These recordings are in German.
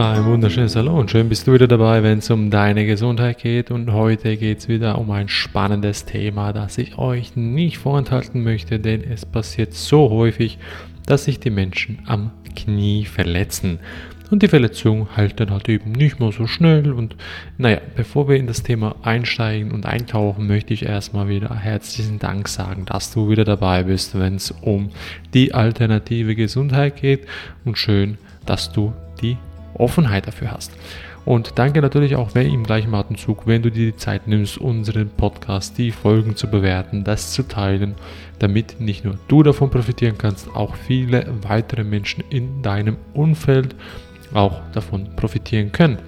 Ein wunderschönes Hallo und schön bist du wieder dabei, wenn es um deine Gesundheit geht. Und heute geht es wieder um ein spannendes Thema, das ich euch nicht vorenthalten möchte, denn es passiert so häufig, dass sich die Menschen am Knie verletzen. Und die Verletzung heilt dann halt eben nicht mehr so schnell. Und naja, bevor wir in das Thema einsteigen und eintauchen, möchte ich erstmal wieder herzlichen Dank sagen, dass du wieder dabei bist, wenn es um die alternative Gesundheit geht. Und schön, dass du die Offenheit dafür hast. Und danke natürlich auch wenn im gleichen Atemzug, wenn du dir die Zeit nimmst, unseren Podcast, die Folgen zu bewerten, das zu teilen, damit nicht nur du davon profitieren kannst, auch viele weitere Menschen in deinem Umfeld auch davon profitieren können.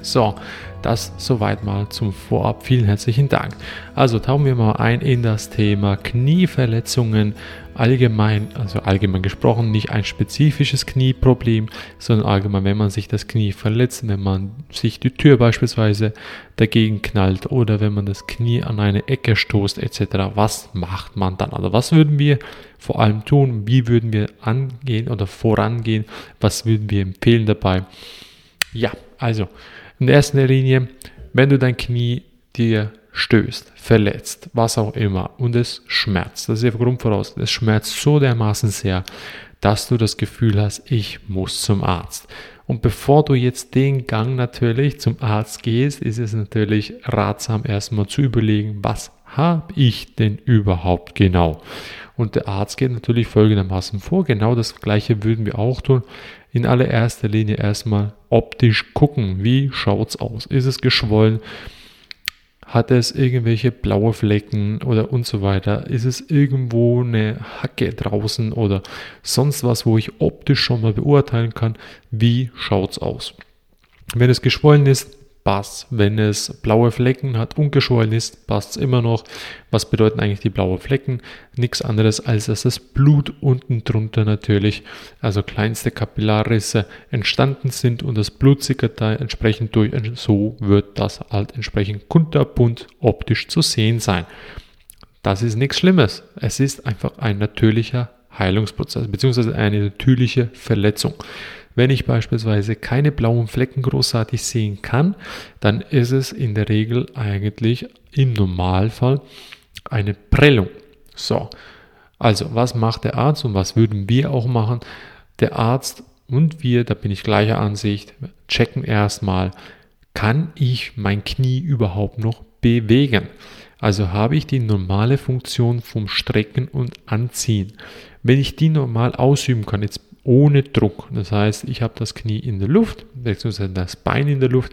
So, das soweit mal zum Vorab. Vielen herzlichen Dank. Also tauchen wir mal ein in das Thema Knieverletzungen allgemein, also allgemein gesprochen, nicht ein spezifisches Knieproblem, sondern allgemein, wenn man sich das Knie verletzt, wenn man sich die Tür beispielsweise dagegen knallt oder wenn man das Knie an eine Ecke stoßt etc. Was macht man dann? Also was würden wir vor allem tun? Wie würden wir angehen oder vorangehen? Was würden wir empfehlen dabei? Ja, also in erster Linie, wenn du dein Knie dir stößt, verletzt, was auch immer und es schmerzt, das ist der Grundvoraus, es schmerzt so dermaßen sehr, dass du das Gefühl hast, ich muss zum Arzt. Und bevor du jetzt den Gang natürlich zum Arzt gehst, ist es natürlich ratsam erstmal zu überlegen, was habe ich denn überhaupt genau? Und der Arzt geht natürlich folgendermaßen vor. Genau das gleiche würden wir auch tun. In allererster Linie erstmal optisch gucken. Wie schaut es aus? Ist es geschwollen? Hat es irgendwelche blaue Flecken oder und so weiter? Ist es irgendwo eine Hacke draußen oder sonst was, wo ich optisch schon mal beurteilen kann, wie schaut es aus? Wenn es geschwollen ist, passt. Wenn es blaue Flecken hat, ungeschwollen ist, passt es immer noch. Was bedeuten eigentlich die blauen Flecken? Nichts anderes als dass das Blut unten drunter natürlich, also kleinste Kapillarrisse entstanden sind und das Blut sickert da entsprechend durch. So wird das halt entsprechend kunterbunt optisch zu sehen sein. Das ist nichts Schlimmes. Es ist einfach ein natürlicher Heilungsprozess bzw. eine natürliche Verletzung. Wenn ich beispielsweise keine blauen Flecken großartig sehen kann, dann ist es in der Regel eigentlich im Normalfall eine Prellung. So, also was macht der Arzt und was würden wir auch machen? Der Arzt und wir, da bin ich gleicher Ansicht, checken erstmal, kann ich mein Knie überhaupt noch bewegen? Also habe ich die normale Funktion vom Strecken und Anziehen. Wenn ich die normal ausüben kann, jetzt ohne Druck. Das heißt, ich habe das Knie in der Luft, beziehungsweise das Bein in der Luft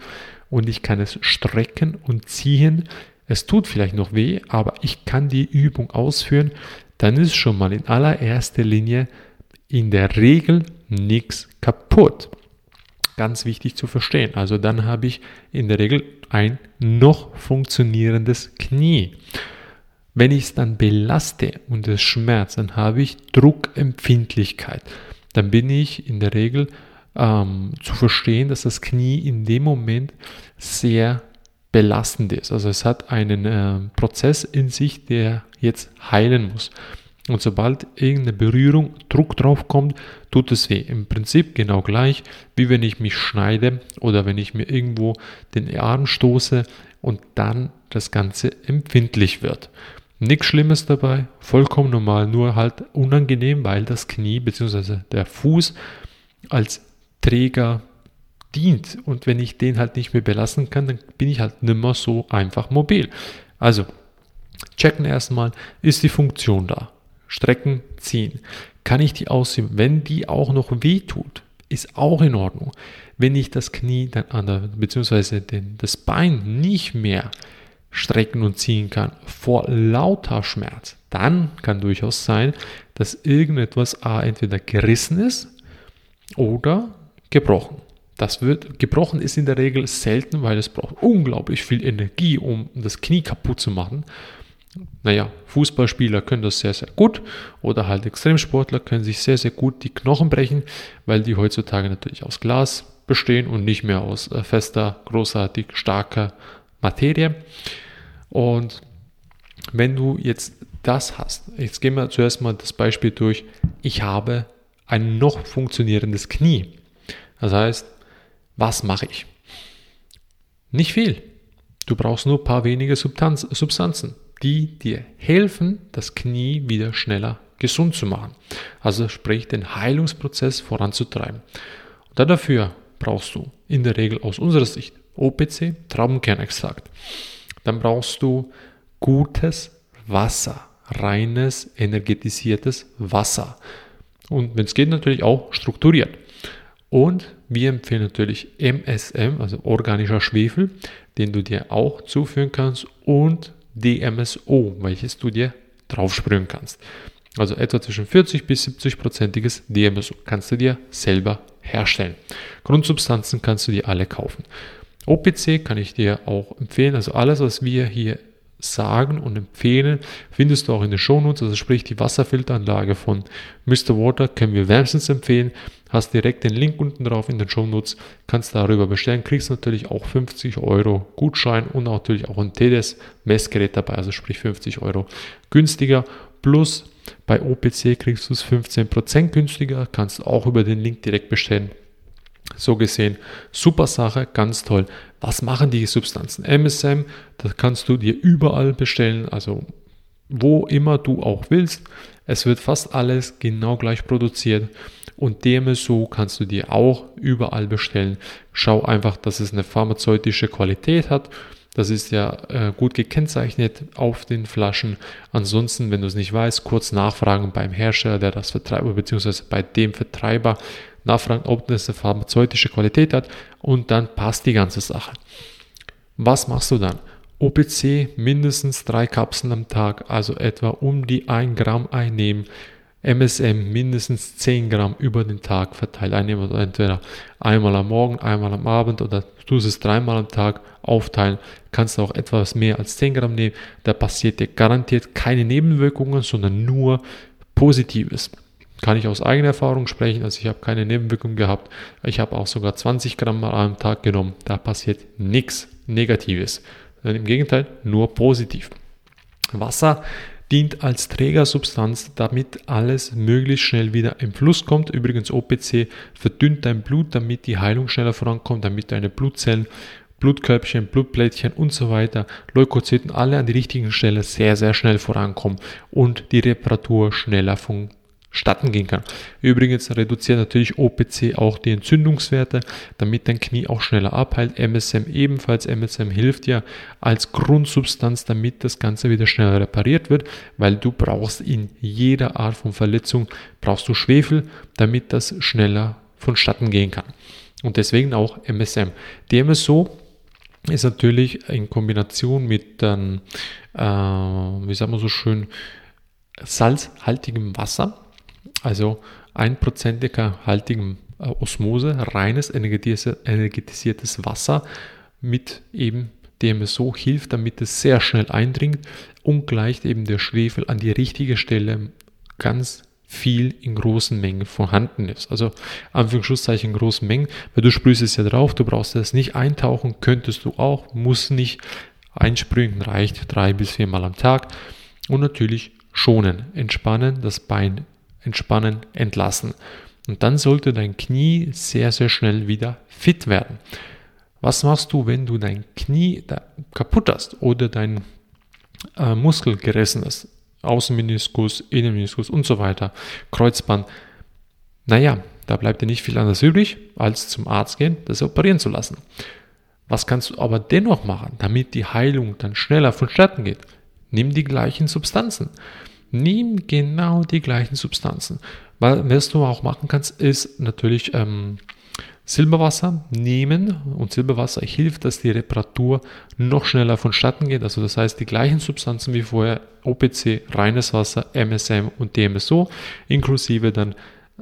und ich kann es strecken und ziehen. Es tut vielleicht noch weh, aber ich kann die Übung ausführen. Dann ist schon mal in allererster Linie in der Regel nichts kaputt. Ganz wichtig zu verstehen. Also dann habe ich in der Regel ein noch funktionierendes Knie. Wenn ich es dann belaste und es schmerzt, dann habe ich Druckempfindlichkeit dann bin ich in der Regel ähm, zu verstehen, dass das Knie in dem Moment sehr belastend ist. Also es hat einen äh, Prozess in sich, der jetzt heilen muss. Und sobald irgendeine Berührung, Druck drauf kommt, tut es weh. Im Prinzip genau gleich, wie wenn ich mich schneide oder wenn ich mir irgendwo den Arm stoße und dann das Ganze empfindlich wird. Nichts Schlimmes dabei, vollkommen normal, nur halt unangenehm, weil das Knie bzw. der Fuß als Träger dient. Und wenn ich den halt nicht mehr belassen kann, dann bin ich halt nimmer so einfach mobil. Also, checken erstmal, ist die Funktion da? Strecken, ziehen. Kann ich die ausziehen? Wenn die auch noch weh tut, ist auch in Ordnung. Wenn ich das Knie dann an der, beziehungsweise den, das Bein nicht mehr strecken und ziehen kann vor lauter Schmerz, dann kann durchaus sein, dass irgendetwas A entweder gerissen ist oder gebrochen. Das wird gebrochen ist in der Regel selten, weil es braucht unglaublich viel Energie, um das Knie kaputt zu machen. Naja, Fußballspieler können das sehr, sehr gut oder halt Extremsportler können sich sehr, sehr gut die Knochen brechen, weil die heutzutage natürlich aus Glas bestehen und nicht mehr aus äh, fester, großartig starker Materie. Und wenn du jetzt das hast, jetzt gehen wir zuerst mal das Beispiel durch, ich habe ein noch funktionierendes Knie. Das heißt, Was mache ich? Nicht viel. Du brauchst nur ein paar wenige Substanzen, die dir helfen, das Knie wieder schneller gesund zu machen. Also sprich, den Heilungsprozess voranzutreiben. Und dafür brauchst du in der Regel aus unserer Sicht OPC, Traubenkernextrakt. Dann brauchst du gutes Wasser, reines, energetisiertes Wasser. Und wenn es geht, natürlich auch strukturiert. Und wir empfehlen natürlich MSM, also organischer Schwefel, den du dir auch zuführen kannst und DMSO, welches du dir draufsprühen kannst. Also etwa zwischen 40 bis 70 prozentiges DMSO kannst du dir selber herstellen. Grundsubstanzen kannst du dir alle kaufen. OPC kann ich dir auch empfehlen. Also alles, was wir hier sagen und empfehlen, findest du auch in den Shownotes, also sprich die Wasserfilteranlage von Mr. Water können wir wärmstens empfehlen. Hast direkt den Link unten drauf in den Shownotes, kannst darüber bestellen, kriegst natürlich auch 50 Euro Gutschein und natürlich auch ein TDS Messgerät dabei, also sprich 50 Euro günstiger. Plus bei OPC kriegst du es 15% günstiger, kannst auch über den Link direkt bestellen. So gesehen, super Sache, ganz toll. Was machen die Substanzen? MSM, das kannst du dir überall bestellen, also wo immer du auch willst. Es wird fast alles genau gleich produziert und DMSO kannst du dir auch überall bestellen. Schau einfach, dass es eine pharmazeutische Qualität hat. Das ist ja äh, gut gekennzeichnet auf den Flaschen. Ansonsten, wenn du es nicht weißt, kurz nachfragen beim Hersteller, der das Vertreiber, beziehungsweise bei dem Vertreiber, nachfragen, ob das eine pharmazeutische Qualität hat und dann passt die ganze Sache. Was machst du dann? OPC mindestens drei Kapseln am Tag, also etwa um die 1 Gramm einnehmen. MSM mindestens 10 Gramm über den Tag verteilt einnehmen, entweder einmal am Morgen, einmal am Abend oder du es dreimal am Tag aufteilen. Kannst du auch etwas mehr als 10 Gramm nehmen. Da passiert dir garantiert keine Nebenwirkungen, sondern nur Positives kann ich aus eigener Erfahrung sprechen. Also ich habe keine Nebenwirkungen gehabt. Ich habe auch sogar 20 Gramm am Tag genommen. Da passiert nichts Negatives. Im Gegenteil, nur positiv. Wasser dient als Trägersubstanz, damit alles möglichst schnell wieder im Fluss kommt. Übrigens OPC verdünnt dein Blut, damit die Heilung schneller vorankommt, damit deine Blutzellen, Blutkörbchen, Blutplättchen und so weiter, Leukozyten alle an die richtigen Stelle sehr, sehr schnell vorankommen und die Reparatur schneller funktioniert statten gehen kann. Übrigens reduziert natürlich OPC auch die Entzündungswerte, damit dein Knie auch schneller abheilt. MSM ebenfalls. MSM hilft ja als Grundsubstanz, damit das Ganze wieder schneller repariert wird, weil du brauchst in jeder Art von Verletzung brauchst du Schwefel, damit das schneller vonstatten gehen kann. Und deswegen auch MSM. DMSO ist natürlich in Kombination mit, ähm, äh, wie sagen wir so schön, salzhaltigem Wasser also einprozentiger haltigen äh, Osmose, reines energetisiertes Wasser mit eben DMSO hilft, damit es sehr schnell eindringt und gleicht eben der Schwefel an die richtige Stelle ganz viel in großen Mengen vorhanden ist. Also Anführungszeichen großen Mengen, weil du sprühst es ja drauf, du brauchst es nicht eintauchen, könntest du auch, muss nicht. Einsprühen reicht drei bis viermal am Tag und natürlich schonen, entspannen, das Bein entspannen, entlassen. Und dann sollte dein Knie sehr, sehr schnell wieder fit werden. Was machst du, wenn du dein Knie kaputt hast oder dein äh, Muskel gerissen ist? Außenmeniskus, Innenmeniskus und so weiter, Kreuzband. Naja, da bleibt dir nicht viel anderes übrig, als zum Arzt gehen, das operieren zu lassen. Was kannst du aber dennoch machen, damit die Heilung dann schneller vonstatten geht? Nimm die gleichen Substanzen. Nimm genau die gleichen Substanzen. Was du auch machen kannst, ist natürlich ähm, Silberwasser nehmen und Silberwasser hilft, dass die Reparatur noch schneller vonstatten geht. Also das heißt, die gleichen Substanzen wie vorher, OPC, reines Wasser, MSM und DMSO, inklusive dann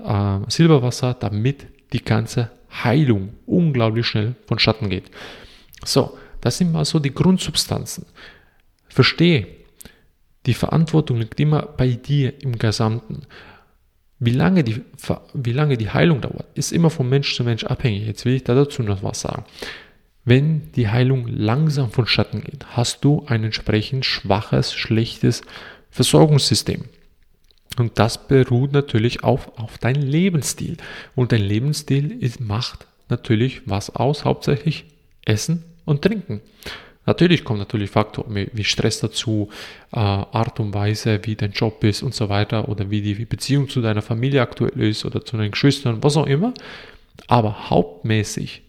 äh, Silberwasser, damit die ganze Heilung unglaublich schnell vonstatten geht. So, das sind mal so die Grundsubstanzen. Verstehe, die Verantwortung liegt immer bei dir im Gesamten. Wie lange, die, wie lange die Heilung dauert, ist immer von Mensch zu Mensch abhängig. Jetzt will ich da dazu noch was sagen. Wenn die Heilung langsam vonstatten geht, hast du ein entsprechend schwaches, schlechtes Versorgungssystem. Und das beruht natürlich auf, auf deinem Lebensstil. Und dein Lebensstil ist, macht natürlich was aus, hauptsächlich Essen und Trinken. Natürlich kommen natürlich Faktoren wie Stress dazu, äh, Art und Weise, wie dein Job ist und so weiter oder wie die Beziehung zu deiner Familie aktuell ist oder zu deinen Geschwistern, was auch immer. Aber hauptmäßig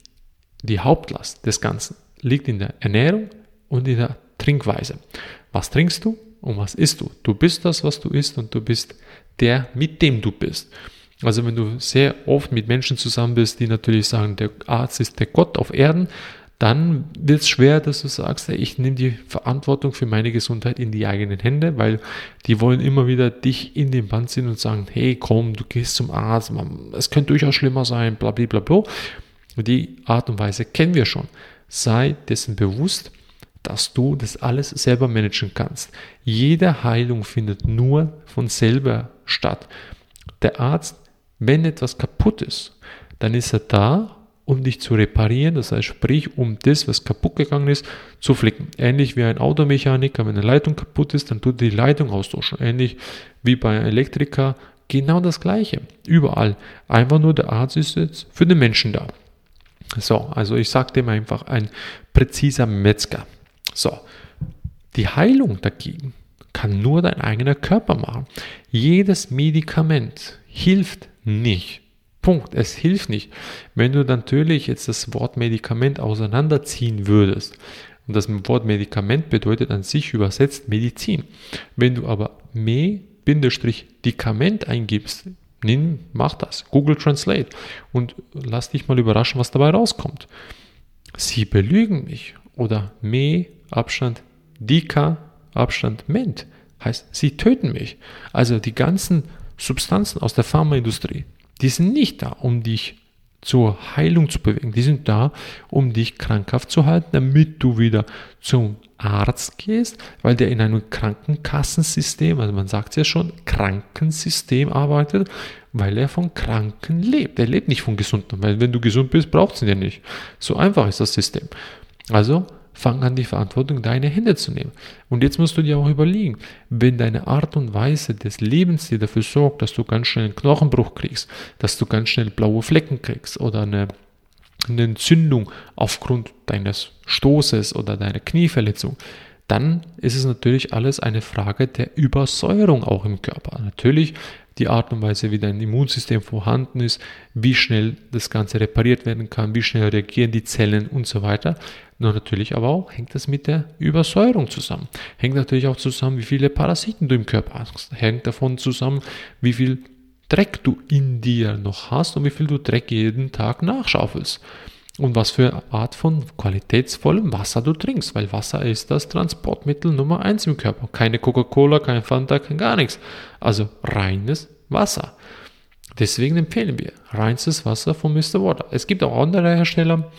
die Hauptlast des Ganzen liegt in der Ernährung und in der Trinkweise. Was trinkst du und was isst du? Du bist das, was du isst und du bist der, mit dem du bist. Also wenn du sehr oft mit Menschen zusammen bist, die natürlich sagen, der Arzt ist der Gott auf Erden, dann wird es schwer, dass du sagst, ich nehme die Verantwortung für meine Gesundheit in die eigenen Hände, weil die wollen immer wieder dich in den Band ziehen und sagen, hey, komm, du gehst zum Arzt, es könnte durchaus schlimmer sein, bla bla bla bla. Die Art und Weise kennen wir schon. Sei dessen bewusst, dass du das alles selber managen kannst. Jede Heilung findet nur von selber statt. Der Arzt, wenn etwas kaputt ist, dann ist er da, um dich zu reparieren, das heißt, sprich, um das, was kaputt gegangen ist, zu flicken. Ähnlich wie ein Automechaniker, wenn eine Leitung kaputt ist, dann tut die Leitung austauschen. Ähnlich wie bei einem Elektriker, genau das Gleiche. Überall. Einfach nur der Arzt ist jetzt für den Menschen da. So, also ich sage dem einfach ein präziser Metzger. So, die Heilung dagegen kann nur dein eigener Körper machen. Jedes Medikament hilft nicht. Punkt. Es hilft nicht. Wenn du natürlich jetzt das Wort Medikament auseinanderziehen würdest, und das Wort Medikament bedeutet an sich übersetzt Medizin. Wenn du aber Me-Dikament eingibst, nimm, mach das, Google Translate und lass dich mal überraschen, was dabei rauskommt. Sie belügen mich oder Me Abstand Dika Abstand Ment heißt, sie töten mich. Also die ganzen Substanzen aus der Pharmaindustrie, die sind nicht da, um dich zur Heilung zu bewegen. Die sind da, um dich krankhaft zu halten, damit du wieder zum Arzt gehst, weil der in einem Krankenkassensystem, also man sagt es ja schon, Krankensystem arbeitet, weil er von Kranken lebt. Er lebt nicht von Gesunden, weil wenn du gesund bist, braucht es ihn ja nicht. So einfach ist das System. Also fang an, die Verantwortung in deine Hände zu nehmen. Und jetzt musst du dir auch überlegen, wenn deine Art und Weise des Lebens dir dafür sorgt, dass du ganz schnell einen Knochenbruch kriegst, dass du ganz schnell blaue Flecken kriegst oder eine, eine Entzündung aufgrund deines Stoßes oder deiner Knieverletzung, dann ist es natürlich alles eine Frage der Übersäuerung auch im Körper. Natürlich die Art und Weise, wie dein Immunsystem vorhanden ist, wie schnell das Ganze repariert werden kann, wie schnell reagieren die Zellen und so weiter. Nur natürlich aber auch hängt das mit der Übersäuerung zusammen. Hängt natürlich auch zusammen, wie viele Parasiten du im Körper hast. Hängt davon zusammen, wie viel Dreck du in dir noch hast und wie viel du Dreck jeden Tag nachschaufelst. Und was für eine Art von qualitätsvollem Wasser du trinkst, weil Wasser ist das Transportmittel Nummer eins im Körper. Keine Coca-Cola, kein Fanta, kein gar nichts. Also reines Wasser. Deswegen empfehlen wir reinstes Wasser von Mr. Water. Es gibt auch andere Hersteller,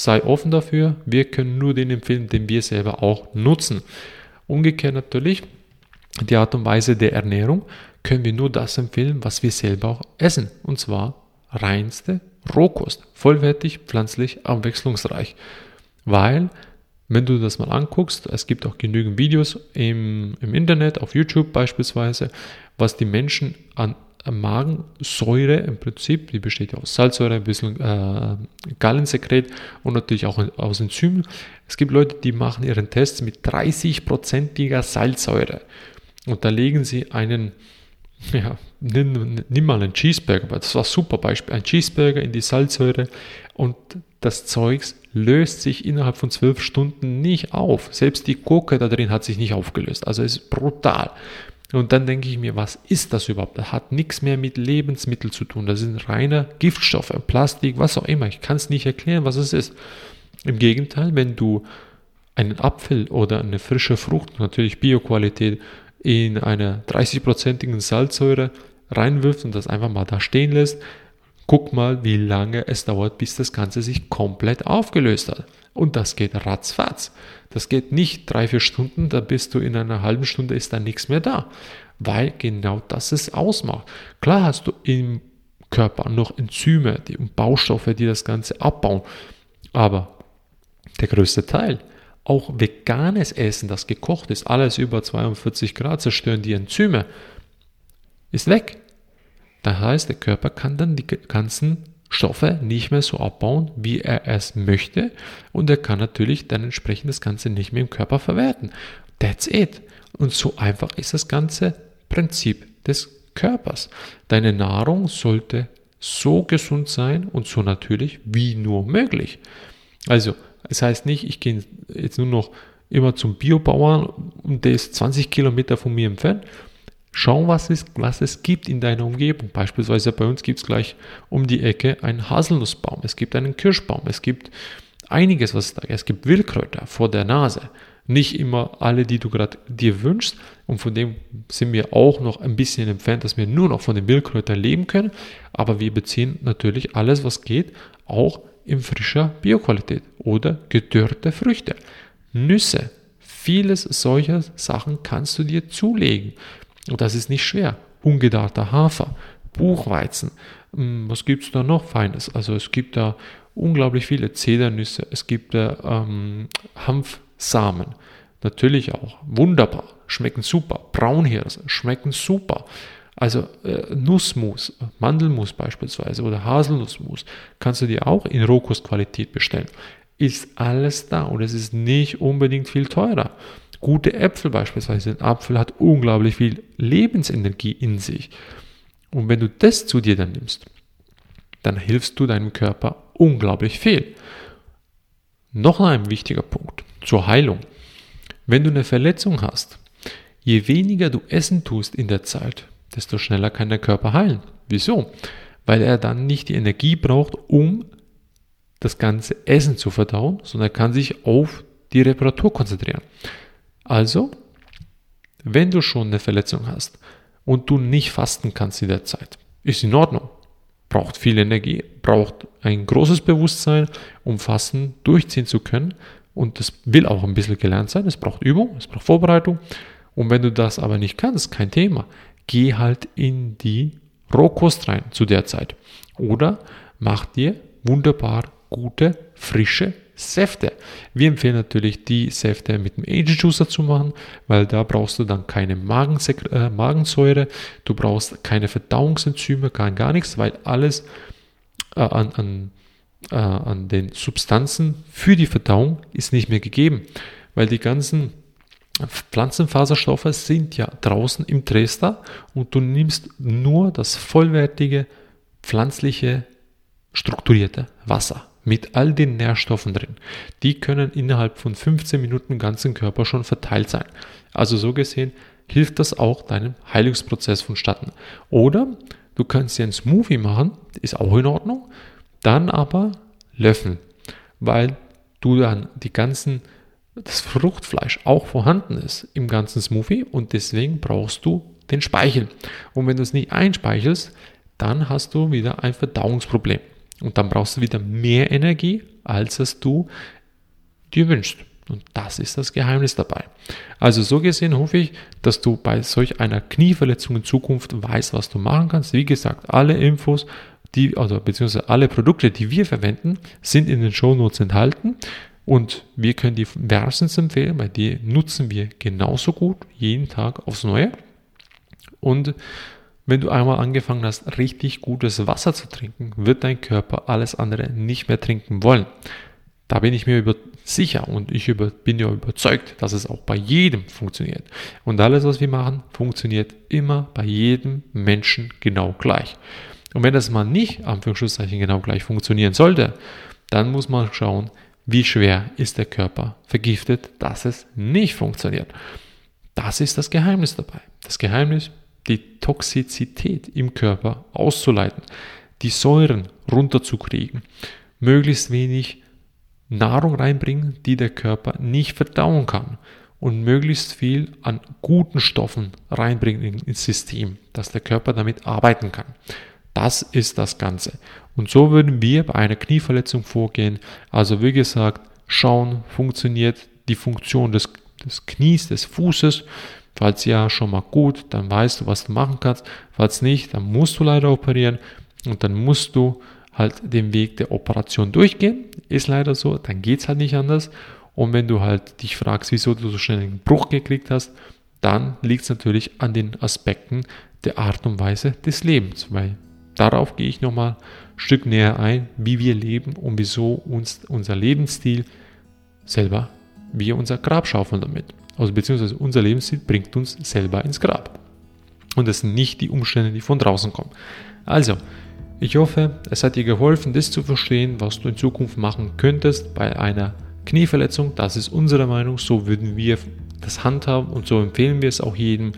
Sei offen dafür. Wir können nur den empfehlen, den wir selber auch nutzen. Umgekehrt natürlich, die Art und Weise der Ernährung können wir nur das empfehlen, was wir selber auch essen. Und zwar reinste Rohkost. Vollwertig, pflanzlich, abwechslungsreich. Weil, wenn du das mal anguckst, es gibt auch genügend Videos im, im Internet, auf YouTube beispielsweise, was die Menschen an Magensäure im Prinzip, die besteht ja aus Salzsäure, ein bisschen äh, Gallensekret und natürlich auch aus Enzymen. Es gibt Leute, die machen ihren Test mit 30%iger Salzsäure und da legen sie einen, ja, nimm, nimm mal einen Cheeseburger, das war ein super Beispiel, ein Cheeseburger in die Salzsäure und das Zeugs löst sich innerhalb von zwölf Stunden nicht auf. Selbst die Gurke da drin hat sich nicht aufgelöst. Also es ist brutal. Und dann denke ich mir, was ist das überhaupt? Das hat nichts mehr mit Lebensmitteln zu tun. Das sind reine Giftstoffe, Plastik, was auch immer. Ich kann es nicht erklären, was es ist. Im Gegenteil, wenn du einen Apfel oder eine frische Frucht, natürlich Bioqualität, in einer 30-prozentigen Salzsäure reinwirft und das einfach mal da stehen lässt, guck mal, wie lange es dauert, bis das Ganze sich komplett aufgelöst hat. Und das geht ratzfatz. Das geht nicht drei, vier Stunden, da bist du in einer halben Stunde, ist da nichts mehr da. Weil genau das es ausmacht. Klar hast du im Körper noch Enzyme die, und Baustoffe, die das Ganze abbauen. Aber der größte Teil, auch veganes Essen, das gekocht ist, alles über 42 Grad zerstören die Enzyme, ist weg. Das heißt, der Körper kann dann die ganzen Stoffe nicht mehr so abbauen, wie er es möchte und er kann natürlich dann entsprechend das Ganze nicht mehr im Körper verwerten. That's it. Und so einfach ist das ganze Prinzip des Körpers. Deine Nahrung sollte so gesund sein und so natürlich wie nur möglich. Also, es das heißt nicht, ich gehe jetzt nur noch immer zum Biobauern und der ist 20 Kilometer von mir entfernt. Schau, was es, was es gibt in deiner Umgebung. Beispielsweise bei uns gibt es gleich um die Ecke einen Haselnussbaum, es gibt einen Kirschbaum, es gibt einiges, was da Es gibt Wildkräuter vor der Nase. Nicht immer alle, die du gerade dir wünschst. Und von dem sind wir auch noch ein bisschen entfernt, dass wir nur noch von den Wildkräutern leben können. Aber wir beziehen natürlich alles, was geht, auch in frischer Bioqualität oder gedörrte Früchte. Nüsse, vieles solcher Sachen kannst du dir zulegen. Und das ist nicht schwer. Ungedarter Hafer, Buchweizen. Hm, was gibt es da noch Feines? Also es gibt da unglaublich viele Zedernüsse, es gibt da ähm, Hanfsamen. Natürlich auch. Wunderbar. Schmecken super. Braunhirse schmecken super. Also äh, Nussmus, Mandelmus beispielsweise oder Haselnussmus kannst du dir auch in Rohkostqualität bestellen. Ist alles da und es ist nicht unbedingt viel teurer. Gute Äpfel beispielsweise. Ein Apfel hat unglaublich viel Lebensenergie in sich. Und wenn du das zu dir dann nimmst, dann hilfst du deinem Körper unglaublich viel. Noch ein wichtiger Punkt zur Heilung. Wenn du eine Verletzung hast, je weniger du essen tust in der Zeit, desto schneller kann der Körper heilen. Wieso? Weil er dann nicht die Energie braucht, um das ganze Essen zu verdauen, sondern er kann sich auf die Reparatur konzentrieren. Also, wenn du schon eine Verletzung hast und du nicht fasten kannst in der Zeit, ist in Ordnung. Braucht viel Energie, braucht ein großes Bewusstsein, um Fasten durchziehen zu können. Und das will auch ein bisschen gelernt sein. Es braucht Übung, es braucht Vorbereitung. Und wenn du das aber nicht kannst, kein Thema. Geh halt in die Rohkost rein zu der Zeit. Oder mach dir wunderbar gute, frische Säfte. Wir empfehlen natürlich, die Säfte mit dem Agent Juicer zu machen, weil da brauchst du dann keine Magensek äh, Magensäure, du brauchst keine Verdauungsenzyme, gar, gar nichts, weil alles äh, an, an, äh, an den Substanzen für die Verdauung ist nicht mehr gegeben, weil die ganzen Pflanzenfaserstoffe sind ja draußen im Dresder und du nimmst nur das vollwertige pflanzliche strukturierte Wasser mit all den Nährstoffen drin. Die können innerhalb von 15 Minuten im ganzen Körper schon verteilt sein. Also so gesehen hilft das auch deinem Heilungsprozess vonstatten. Oder du kannst dir einen Smoothie machen, ist auch in Ordnung, dann aber löffeln, weil du dann die ganzen das Fruchtfleisch auch vorhanden ist im ganzen Smoothie und deswegen brauchst du den Speichel. Und wenn du es nicht einspeichelst, dann hast du wieder ein Verdauungsproblem. Und dann brauchst du wieder mehr Energie, als es du dir wünschst. Und das ist das Geheimnis dabei. Also so gesehen hoffe ich, dass du bei solch einer Knieverletzung in Zukunft weißt, was du machen kannst. Wie gesagt, alle Infos, die, also beziehungsweise alle Produkte, die wir verwenden, sind in den Shownotes enthalten. Und wir können die wärmstens empfehlen, weil die nutzen wir genauso gut jeden Tag aufs Neue. Und wenn du einmal angefangen hast, richtig gutes Wasser zu trinken, wird dein Körper alles andere nicht mehr trinken wollen. Da bin ich mir über sicher und ich über, bin ja überzeugt, dass es auch bei jedem funktioniert. Und alles, was wir machen, funktioniert immer bei jedem Menschen genau gleich. Und wenn das mal nicht, Anführungszeichen, genau gleich funktionieren sollte, dann muss man schauen, wie schwer ist der Körper vergiftet, dass es nicht funktioniert. Das ist das Geheimnis dabei. Das Geheimnis die Toxizität im Körper auszuleiten, die Säuren runterzukriegen, möglichst wenig Nahrung reinbringen, die der Körper nicht verdauen kann und möglichst viel an guten Stoffen reinbringen ins System, dass der Körper damit arbeiten kann. Das ist das Ganze. Und so würden wir bei einer Knieverletzung vorgehen. Also wie gesagt, schauen, funktioniert die Funktion des, des Knies, des Fußes, Falls ja, schon mal gut, dann weißt du, was du machen kannst. Falls nicht, dann musst du leider operieren und dann musst du halt den Weg der Operation durchgehen. Ist leider so, dann geht es halt nicht anders. Und wenn du halt dich fragst, wieso du so schnell einen Bruch gekriegt hast, dann liegt es natürlich an den Aspekten der Art und Weise des Lebens, weil darauf gehe ich nochmal ein Stück näher ein, wie wir leben und wieso uns unser Lebensstil selber, wir unser Grab schaufeln damit. Also beziehungsweise unser Lebensstil bringt uns selber ins Grab. Und das sind nicht die Umstände, die von draußen kommen. Also, ich hoffe, es hat dir geholfen, das zu verstehen, was du in Zukunft machen könntest bei einer Knieverletzung. Das ist unsere Meinung, so würden wir das handhaben und so empfehlen wir es auch jedem.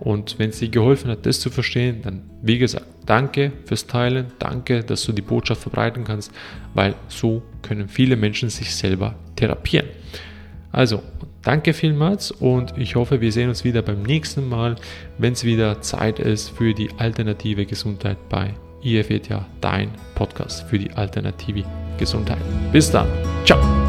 Und wenn es dir geholfen hat, das zu verstehen, dann wie gesagt, danke fürs Teilen, danke, dass du die Botschaft verbreiten kannst, weil so können viele Menschen sich selber therapieren. Also, danke vielmals und ich hoffe, wir sehen uns wieder beim nächsten Mal, wenn es wieder Zeit ist für die alternative Gesundheit bei IFETA, dein Podcast für die alternative Gesundheit. Bis dann. Ciao.